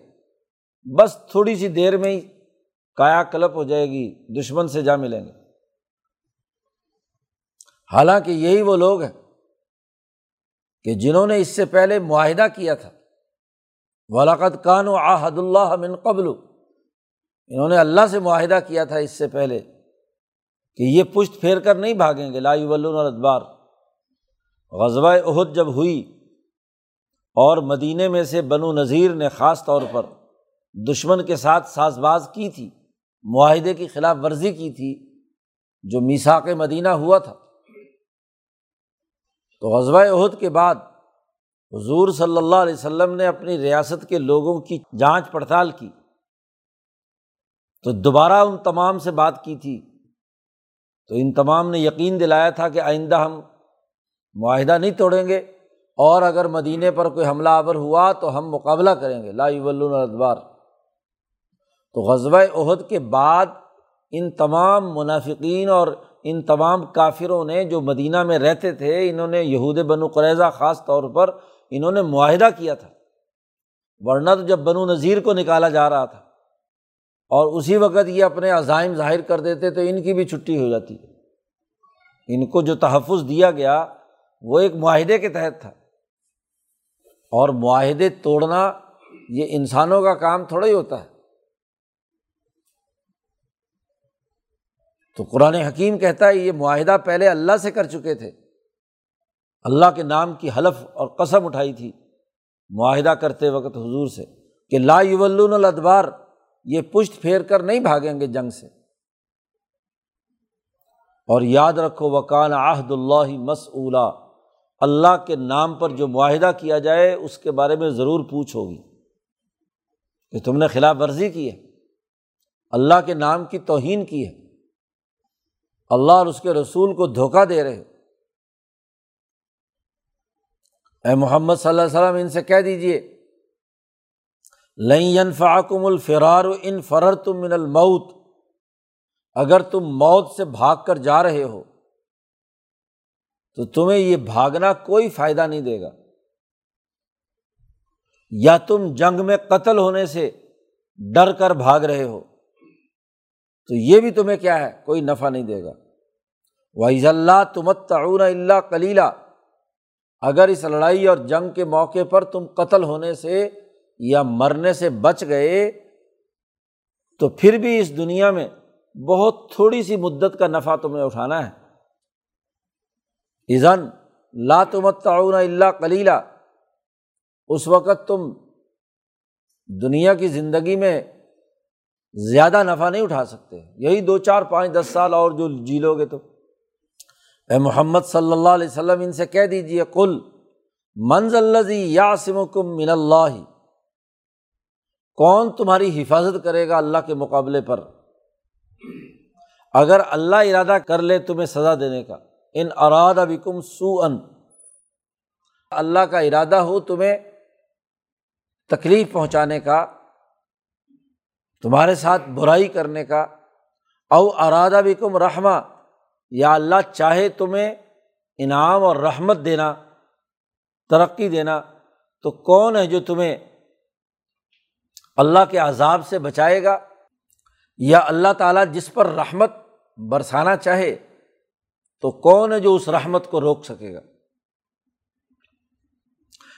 A: بس تھوڑی سی دیر میں ہی کایا کلپ ہو جائے گی، دشمن سے جا ملیں گے۔ حالانکہ یہی وہ لوگ ہیں۔ کہ جنہوں نے اس سے پہلے معاہدہ کیا تھا۔ ولاقت کان و آحد اللہ من قبل۔ انہوں نے اللہ سے معاہدہ کیا تھا اس سے پہلے کہ یہ پشت پھیر کر نہیں بھاگیں گے۔ لا ادبار غزبۂ عہد جب ہوئی اور مدینے میں سے بنو نذیر نے خاص طور پر دشمن کے ساتھ ساز باز کی تھی، معاہدے کی خلاف ورزی کی تھی، جو میساک مدینہ ہوا تھا۔ تو غزبۂ عہد کے بعد حضور صلی اللہ علیہ وسلم نے اپنی ریاست کے لوگوں کی جانچ پڑتال کی۔ تو دوبارہ ان تمام سے بات کی تھی۔ تو ان تمام نے یقین دلایا تھا کہ آئندہ ہم معاہدہ نہیں توڑیں گے اور اگر مدینے پر کوئی حملہ آور ہوا تو ہم مقابلہ کریں گے۔ لا ادبار تو غزبۂ عہد کے بعد ان تمام منافقین اور ان تمام کافروں نے جو مدینہ میں رہتے تھے، انہوں نے یہود بن قریضہ خاص طور پر انہوں نے معاہدہ کیا تھا۔ ورنہ تو جب بنو نذیر کو نکالا جا رہا تھا اور اسی وقت یہ اپنے عزائم ظاہر کر دیتے تو ان کی بھی چھٹی ہو جاتی۔ ان کو جو تحفظ دیا گیا، وہ ایک معاہدے کے تحت تھا۔ اور معاہدے توڑنا یہ انسانوں کا کام تھوڑا ہی ہوتا ہے۔ تو قرآن حکیم کہتا ہے، یہ معاہدہ پہلے اللہ سے کر چکے تھے۔ اللہ کے نام کی حلف اور قسم اٹھائی تھی معاہدہ کرتے وقت حضور سے کہ لا الادبار، یہ پشت پھیر کر نہیں بھاگیں گے جنگ سے۔ اور یاد رکھو، وکان عہد اللہ مسعلا اللہ کے نام پر جو معاہدہ کیا جائے، اس کے بارے میں ضرور پوچھ ہوگی کہ تم نے خلاف ورزی کی ہے۔ اللہ کے نام کی توہین کی ہے۔ اللہ اور اس کے رسول کو دھوکہ دے رہے اے محمد صلی اللہ علیہ وسلم، ان سے کہہ دیجیے لین فاکم الفرار ان فرر تم من الموت، اگر تم موت سے بھاگ کر جا رہے ہو، تو تمہیں یہ بھاگنا کوئی فائدہ نہیں دے گا۔ یا تم جنگ میں قتل ہونے سے ڈر کر بھاگ رہے ہو، تو یہ بھی تمہیں کیا ہے، کوئی نفع نہیں دے گا۔ وحیض اللہ تمت تعون اللہ کلیلہ اگر اس لڑائی اور جنگ کے موقع پر تم قتل ہونے سے یا مرنے سے بچ گئے، تو پھر بھی اس دنیا میں بہت تھوڑی سی مدت کا نفع تمہیں اٹھانا ہے۔ ایزن لا تمت تعاون اللہ کلیلہ اس وقت تم دنیا کی زندگی میں زیادہ نفع نہیں اٹھا سکتے۔ یہی دو چار پانچ دس سال اور جو جی لو گے تو۔ اے محمد صلی اللہ علیہ وسلم، ان سے کہہ دیجیے کل منز الزی یاسم کم من اللہ، کون تمہاری حفاظت کرے گا اللہ کے مقابلے پر؟ اگر اللہ ارادہ کر لے تمہیں سزا دینے کا، ان اراد ابکم سو ان اللہ کا ارادہ ہو تمہیں تکلیف پہنچانے کا، تمہارے ساتھ برائی کرنے کا، او ارادہ بھی کم رحمہ یا اللہ چاہے تمہیں انعام اور رحمت دینا، ترقی دینا، تو کون ہے جو تمہیں اللہ کے عذاب سے بچائے گا؟ یا اللہ تعالیٰ جس پر رحمت برسانا چاہے، تو کون ہے جو اس رحمت کو روک سکے گا؟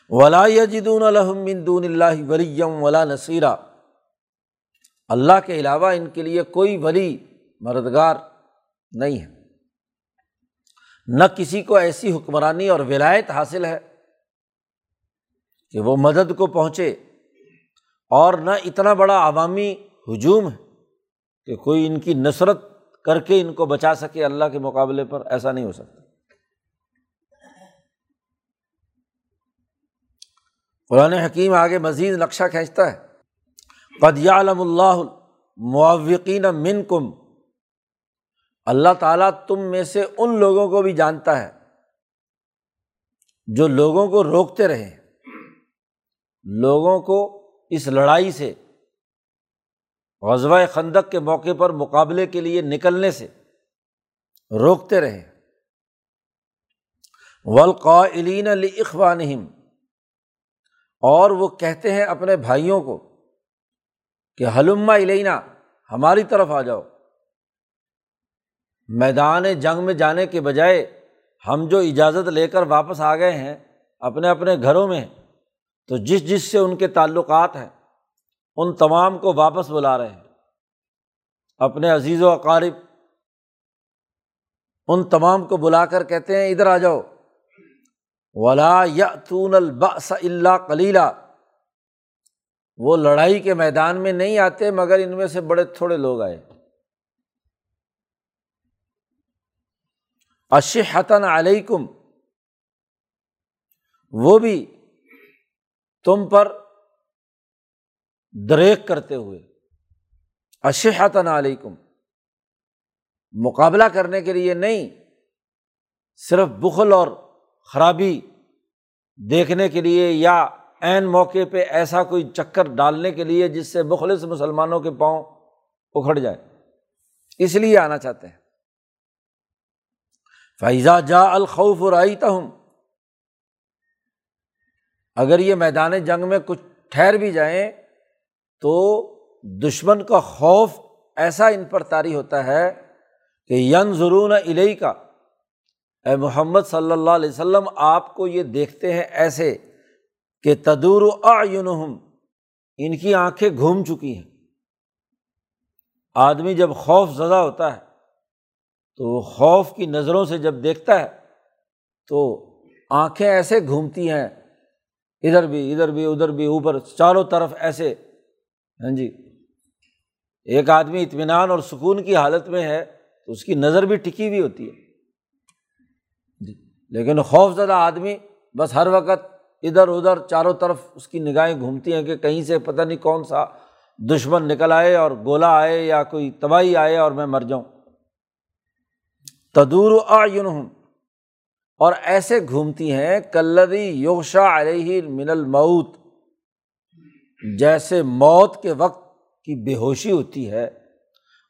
A: ولا جدون الحمد اللہ ولیم ولا نصیرہ اللہ کے علاوہ ان کے لیے کوئی ولی مردگار نہیں ہے۔ نہ کسی کو ایسی حکمرانی اور ولایت حاصل ہے کہ وہ مدد کو پہنچے اور نہ اتنا بڑا عوامی ہجوم ہے کہ کوئی ان کی نصرت کر کے ان کو بچا سکے اللہ کے مقابلے پر، ایسا نہیں ہو سکتا۔ قرآن حکیم آگے مزید نقشہ کھینچتا ہے۔ قد علم اللہ معوقین من کم اللہ تعالیٰ تم میں سے ان لوگوں کو بھی جانتا ہے جو لوگوں کو روکتے رہے لوگوں کو اس لڑائی سے، غزوہ خندق کے موقع پر مقابلے کے لیے نکلنے سے روکتے رہے۔ ولقلین علی اخوان اور وہ کہتے ہیں اپنے بھائیوں کو کہ حلما علینا ہماری طرف آ جاؤ۔ میدان جنگ میں جانے کے بجائے ہم جو اجازت لے کر واپس آ گئے ہیں اپنے اپنے گھروں میں، تو جس جس سے ان کے تعلقات ہیں، ان تمام کو واپس بلا رہے ہیں۔ اپنے عزیز و اقارب، ان تمام کو بلا کر کہتے ہیں، ادھر آ جاؤ۔ ولا یا تون الباس اللہ کلیلہ وہ لڑائی کے میدان میں نہیں آتے، مگر ان میں سے بڑے تھوڑے لوگ آئے۔ اشحتن علیکم، وہ بھی تم پر دریک کرتے ہوئے۔ اشحتن علیکم، مقابلہ کرنے کے لیے نہیں، صرف بخل اور خرابی دیکھنے کے لیے یا عین موقع پہ ایسا کوئی چکر ڈالنے کے لیے جس سے مخلص مسلمانوں کے پاؤں اکھڑ جائے اس لیے آنا چاہتے ہیں۔ فیضا جا الخوف رائتا ہوں اگر یہ میدان جنگ میں کچھ ٹھہر بھی جائیں تو دشمن کا خوف ایسا ان پر طاری ہوتا ہے کہ ین ضرون علیہ کا اے محمد صلی اللہ علیہ وسلم، آپ کو یہ دیکھتے ہیں ایسے کہ تدور آم ان کی آنکھیں گھوم چکی ہیں۔ آدمی جب خوف زدہ ہوتا ہے تو خوف کی نظروں سے جب دیکھتا ہے تو آنکھیں ایسے گھومتی ہیں، ادھر بھی ادھر بھی ادھر بھی، اوپر، چاروں طرف ایسے۔ ہاں جی۔ ایک آدمی اطمینان اور سکون کی حالت میں ہے تو اس کی نظر بھی ٹکی ہوئی ہوتی ہے۔ جی۔ لیکن خوف زدہ آدمی بس ہر وقت ادھر ادھر، چاروں طرف اس کی نگاہیں گھومتی ہیں کہ کہیں سے پتہ نہیں کون سا دشمن نکل آئے اور گولا آئے یا کوئی تباہی آئے اور میں مر جاؤں۔ تدور ہوں اور ایسے گھومتی ہیں کلری یوشا علیہ من المعت جیسے موت کے وقت کی بے ہوشی ہوتی ہے،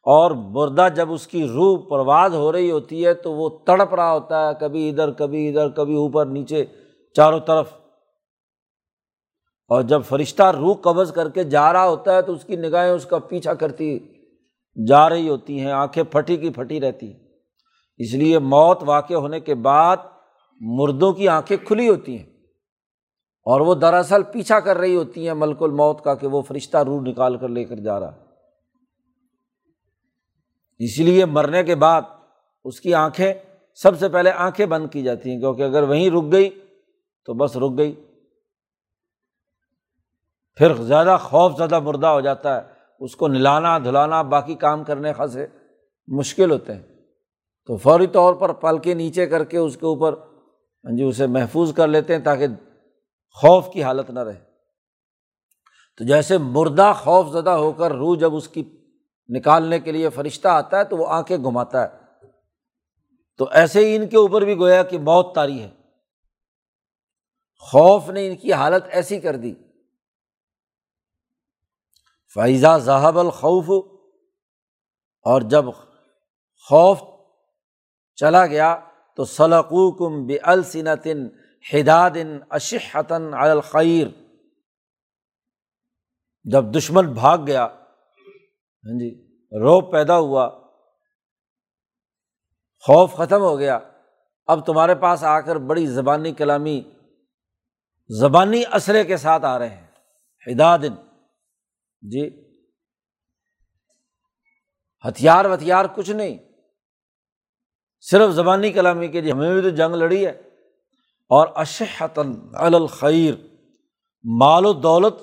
A: اور مردہ جب اس کی روح پرواز ہو رہی ہوتی ہے، تو وہ تڑپ رہا ہوتا ہے، کبھی ادھر کبھی ادھر، کبھی اوپر، نیچے، چاروں طرف۔ اور جب فرشتہ روح قبض کر کے جا رہا ہوتا ہے، تو اس کی نگاہیں اس کا پیچھا کرتی جا رہی ہوتی ہیں، آنکھیں پھٹی کی پھٹی رہتی۔ ہیں اس لیے موت واقع ہونے کے بعد مردوں کی آنکھیں کھلی ہوتی ہیں اور وہ دراصل پیچھا کر رہی ہوتی ہیں ملک الموت کا کہ وہ فرشتہ روح نکال کر لے کر جا رہا اسی لیے مرنے کے بعد اس کی آنکھیں سب سے پہلے آنکھیں بند کی جاتی ہیں، کیونکہ اگر وہیں رک گئی تو بس رک گئی۔ پھر زیادہ خوف زیادہ مردہ ہو جاتا ہے، اس کو نلانا دھلانا، باقی کام کرنے خاصے مشکل ہوتے ہیں۔ تو فوری طور پر پل کے نیچے کر کے اس کے اوپر ہاں جی اسے محفوظ کر لیتے ہیں تاکہ خوف کی حالت نہ رہے۔ تو جیسے مردہ خوف زدہ ہو کر روح جب اس کی نکالنے کے لیے فرشتہ آتا ہے تو وہ آنکھیں گھماتا ہے۔ تو ایسے ہی ان کے اوپر بھی گویا کہ موت تاری ہے۔ خوف نے ان کی حالت ایسی کر دی۔ فائزہ ذہب الخوف اور جب خوف چلا گیا تو سلقوکم بے السنتن ہدادن اشحتاً الخیر۔ جب دشمن بھاگ گیا ہاں جی روب پیدا ہوا، خوف ختم ہو گیا۔ اب تمہارے پاس آ کر بڑی زبانی کلامی، زبانی اثرے کے ساتھ آ رہے ہیں۔ ہدادن جی ہتھیار وتھیار کچھ نہیں۔ صرف زبانی کلامی کے جی ہمیں بھی تو جنگ لڑی ہے۔ اور اشحتاً الخیر، مال و دولت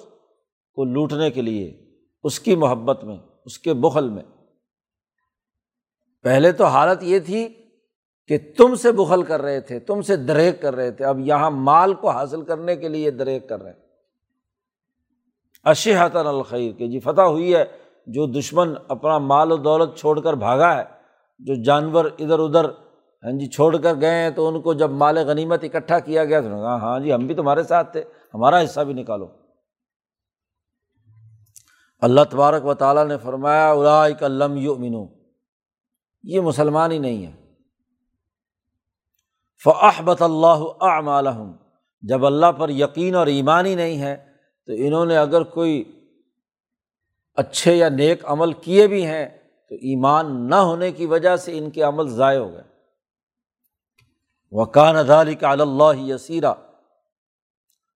A: کو لوٹنے کے لیے، اس کی محبت میں، اس کے بخل میں۔ پہلے تو حالت یہ تھی کہ تم سے بخل کر رہے تھے، تم سے دریک کر رہے تھے، اب یہاں مال کو حاصل کرنے کے لیے دریک کر رہے اشحتاً الخیر، کہ جی فتح ہوئی ہے، جو دشمن اپنا مال و دولت چھوڑ کر بھاگا ہے جو جانور ادھر ادھر ہاں جی چھوڑ کر گئے ہیں، تو ان کو جب مال غنیمت اکٹھا کیا گیا، تو کہا ہاں جی ہم بھی تمہارے ساتھ تھے، ہمارا حصہ بھی نکالو۔ اللہ تبارک و تعالیٰ نے فرمایا الاک علم یو منو یہ مسلمان ہی نہیں ہے فحبت اللہ اعمالحم جب اللہ پر یقین اور ایمان ہی نہیں ہے، تو انہوں نے اگر کوئی اچھے یا نیک عمل کیے بھی ہیں تو ایمان نہ ہونے کی وجہ سے ان کے عمل ضائع ہو گئے۔ وکان ادالی کا اللہ یسیرا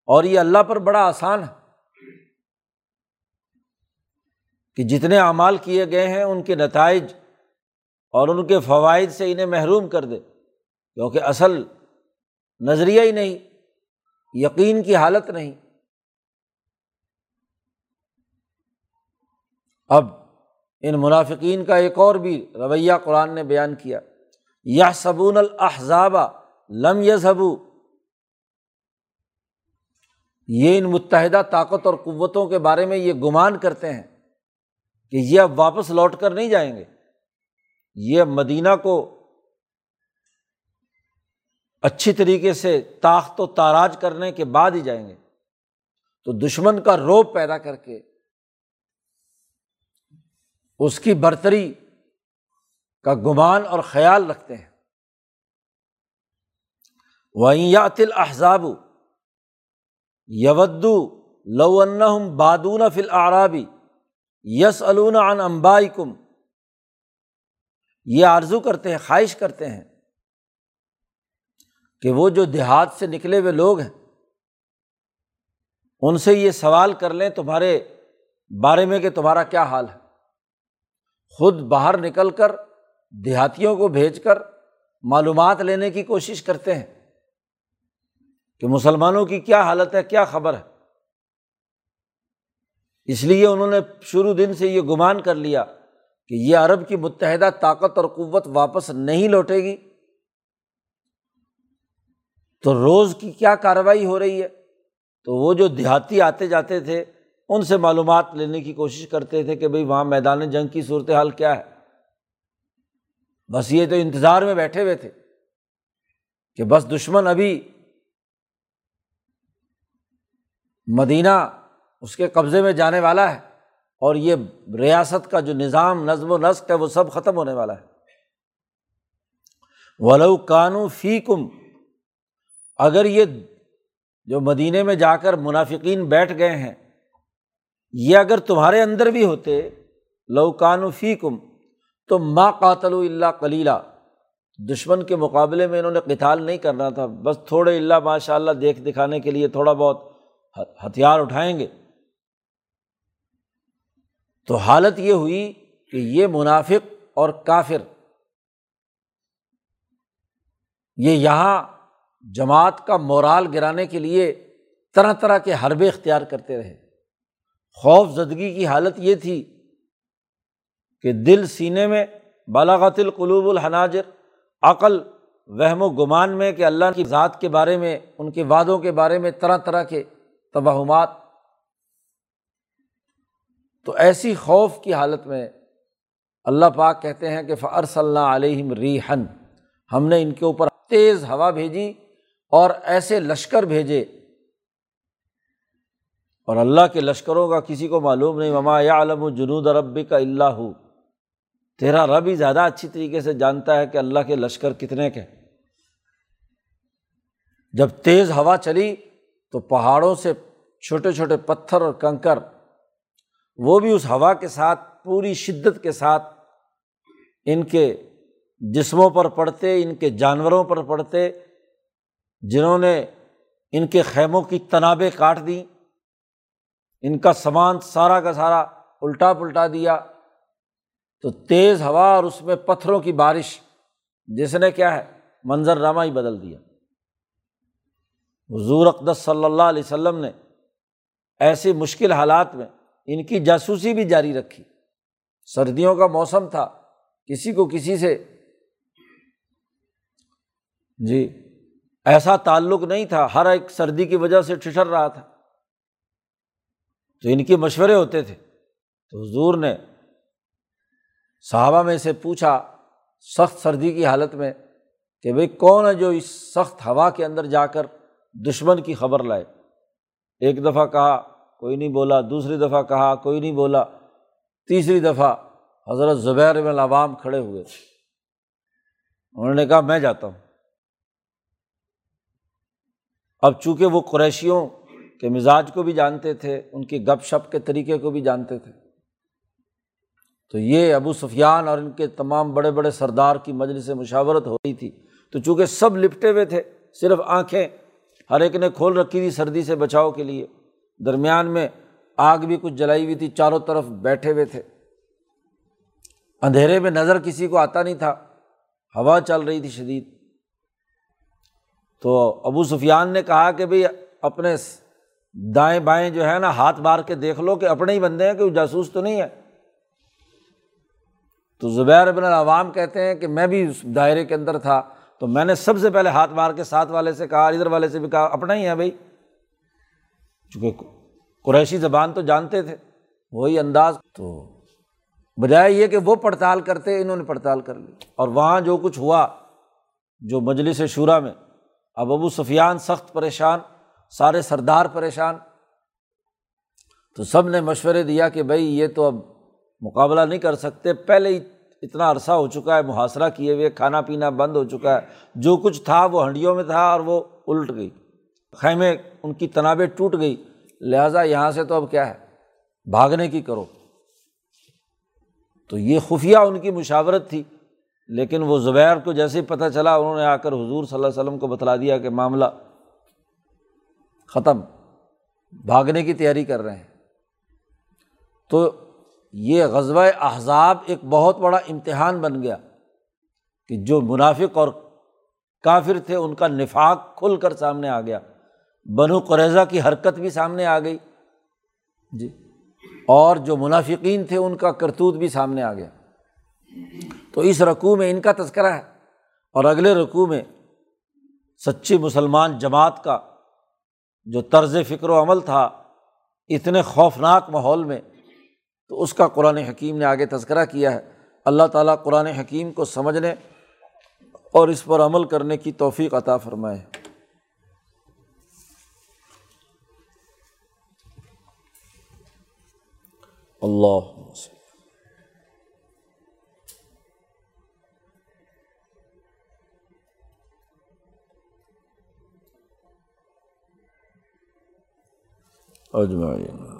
A: اور یہ اللہ پر بڑا آسان ہے کہ جتنے اعمال کیے گئے ہیں، ان کے نتائج اور ان کے فوائد سے انہیں محروم کر دے، کیونکہ اصل نظریہ ہی نہیں، یقین کی حالت نہیں۔ اب ان منافقین کا ایک اور بھی رویہ قرآن نے بیان کیا۔ یا صبون الحضابہ لم یزبو یہ ان متحدہ طاقت اور قوتوں کے بارے میں یہ گمان کرتے ہیں کہ یہ اب واپس لوٹ کر نہیں جائیں گے۔ یہ مدینہ کو اچھی طریقے سے طاقت و تاراج کرنے کے بعد ہی جائیں گے۔ تو دشمن کا روپ پیدا کر کے اس کی برتری کا گمان اور خیال رکھتے ہیں۔ ویاتل احزاب یودو لو بادون فل آرابی یس علون ان امبائی کم یہ آرزو کرتے ہیں، خواہش کرتے ہیں کہ وہ جو دیہات سے نکلے ہوئے لوگ ہیں، ان سے یہ سوال کر لیں تمہارے بارے میں کہ تمہارا کیا حال ہے۔ خود باہر نکل کر دیہاتیوں کو بھیج کر معلومات لینے کی کوشش کرتے ہیں کہ مسلمانوں کی کیا حالت ہے، کیا خبر ہے۔ اس لیے انہوں نے شروع دن سے یہ گمان کر لیا کہ یہ عرب کی متحدہ طاقت اور قوت واپس نہیں لوٹے گی۔ تو روز کی کیا کارروائی ہو رہی ہے؟ تو وہ جو دیہاتی آتے جاتے تھے ان سے معلومات لینے کی کوشش کرتے تھے کہ بھائی وہاں میدان جنگ کی صورت حال کیا ہے۔ بس یہ تو انتظار میں بیٹھے ہوئے تھے کہ بس دشمن ابھی مدینہ اس کے قبضے میں جانے والا ہے اور یہ ریاست کا جو نظام، نظم و نسق ہے وہ سب ختم ہونے والا ہے۔ ولو کانو فی کم اگر یہ جو مدینے میں جا کر منافقین بیٹھ گئے ہیں یہ اگر تمہارے اندر بھی ہوتے، لو کانو فی کم تو ماں قاتل اللہ کلیلہ دشمن کے مقابلے میں انہوں نے قتال نہیں کرنا تھا، بس تھوڑے اللہ ماشاء اللہ دیکھ دکھانے کے لیے تھوڑا بہت ہتھیار اٹھائیں گے۔ تو حالت یہ ہوئی کہ یہ منافق اور کافر، یہ یہاں جماعت کا مورال گرانے کے لیے طرح طرح کے حربے اختیار کرتے رہے۔ خوف زدگی کی حالت یہ تھی کہ دل سینے میں بالاغت القلوب الحناجر، عقل، وہم و گمان میں کہ اللہ کی ذات کے بارے میں، ان کے وعدوں کے بارے میں طرح طرح کے توہمات۔ تو ایسی خوف کی حالت میں اللہ پاک کہتے ہیں کہ فرص اللہ علیہم ریحن ہم نے ان کے اوپر تیز ہوا بھیجی اور ایسے لشکر بھیجے اور اللہ کے لشکروں کا کسی کو معلوم نہیں مما یا علم و جنود ربی کا اللہ ہو تیرا رب ہی زیادہ اچھی طریقے سے جانتا ہے کہ اللہ کے لشکر کتنے کے۔ جب تیز ہوا چلی تو پہاڑوں سے چھوٹے چھوٹے پتھر اور کنکر، وہ بھی اس ہوا کے ساتھ، پوری شدت کے ساتھ ان کے جسموں پر پڑتے، ان کے جانوروں پر پڑتے، جنہوں نے ان کے خیموں کی تنابیں کاٹ دیں۔ ان کا سامان سارا کا سارا الٹا پلٹا دیا تو تیز ہوا اور اس میں پتھروں کی بارش، جس نے کیا ہے، منظر نامہ ہی بدل دیا۔ حضور اقدس صلی اللہ علیہ وسلم نے ایسی مشکل حالات میں ان کی جاسوسی بھی جاری رکھی۔ سردیوں کا موسم تھا، کسی کو کسی سے۔ جی ایسا تعلق نہیں تھا، ہر ایک سردی کی وجہ سے ٹھٹر رہا تھا۔ تو ان کے مشورے ہوتے تھے۔ تو حضور نے صحابہ میں سے پوچھا سخت سردی کی حالت میں کہ بھائی کون ہے جو اس سخت ہوا کے اندر جا کر دشمن کی خبر لائے۔ ایک دفعہ کہا، کوئی نہیں بولا۔ دوسری دفعہ کہا، کوئی نہیں بولا۔ تیسری دفعہ حضرت زبیر میں عوام کھڑے ہوئے۔ انہوں نے کہا، میں جاتا ہوں۔ اب چونکہ وہ قریشیوں کے مزاج کو بھی جانتے تھے، ان کی گپ شپ کے طریقے کو بھی جانتے تھے۔ تو یہ ابو سفیان اور ان کے تمام بڑے بڑے سردار کی مجلس سے مشاورت ہو رہی تھی۔ تو چونکہ سب لپٹے ہوئے تھے، صرف آنکھیں، ہر ایک نے کھول رکھی تھی سردی سے بچاؤ کے لیے۔ درمیان میں آگ بھی کچھ جلائی ہوئی تھی، چاروں طرف بیٹھے ہوئے تھے۔ اندھیرے میں نظر کسی کو آتا نہیں تھا۔ ہوا چل رہی تھی شدید۔ تو ابو سفیان نے کہا کہ بھائی اپنے دائیں بائیں جو ہے نا، ہاتھ مار کے دیکھ لو کہ اپنے ہی بندے ہیں کہ وہ جاسوس تو نہیں ہے۔ تو زبیر ابن العوام کہتے ہیں کہ میں بھی اس دائرے کے اندر تھا، تو میں نے سب سے پہلے ہاتھ مار کے ساتھ والے سے کہا، ادھر والے سے بھی کہا، اپنا ہی ہے بھائی۔ چونکہ قریشی زبان تو جانتے تھے، وہی انداز۔ تو بجائے یہ کہ وہ پڑتال کرتے، انہوں نے پڑتال کر لی۔ اور وہاں جو کچھ ہوا، جو مجلس شعرا میں، اب ابو سفیان سخت پریشان۔ سارے سردار پریشان۔ تو سب نے مشورے دیا کہ بھائی یہ تو اب مقابلہ نہیں کر سکتے، پہلے ہی اتنا عرصہ ہو چکا ہے، محاصرہ کیے ہوئے، کھانا پینا بند ہو چکا ہے۔ جو کچھ تھا وہ ہنڈیوں میں تھا اور وہ الٹ گئی۔ خیمے ان کی تنابیں ٹوٹ گئی۔ لہٰذا یہاں سے تو اب کیا ہے؟ بھاگنے کی کرو۔ تو یہ خفیہ ان کی مشاورت تھی، لیکن وہ زبیر کو جیسے ہی پتہ چلا، انہوں نے آ کر حضور صلی اللہ علیہ وسلم کو بتلا دیا کہ معاملہ ختم، بھاگنے کی تیاری کر رہے ہیں۔ تو یہ غزوہ احزاب ایک بہت بڑا امتحان بن گیا کہ جو منافق اور کافر تھے ان کا نفاق کھل کر سامنے آ گیا۔ بنو قریضہ کی حرکت بھی سامنے آ گئی۔ جی۔ اور جو منافقین تھے ان کا کرتوت بھی سامنے آ گیا۔ تو اس رقوع میں ان کا تذکرہ ہے۔ اور اگلے رقوع میں سچی مسلمان جماعت کا جو طرز فکر و عمل تھا اتنے خوفناک ماحول میں، تو اس کا قرآن حکیم نے آگے تذکرہ کیا ہے۔ اللہ تعالیٰ قرآن حکیم کو سمجھنے اور اس پر عمل کرنے کی توفیق عطا فرمائے۔ اللہ اجمعین۔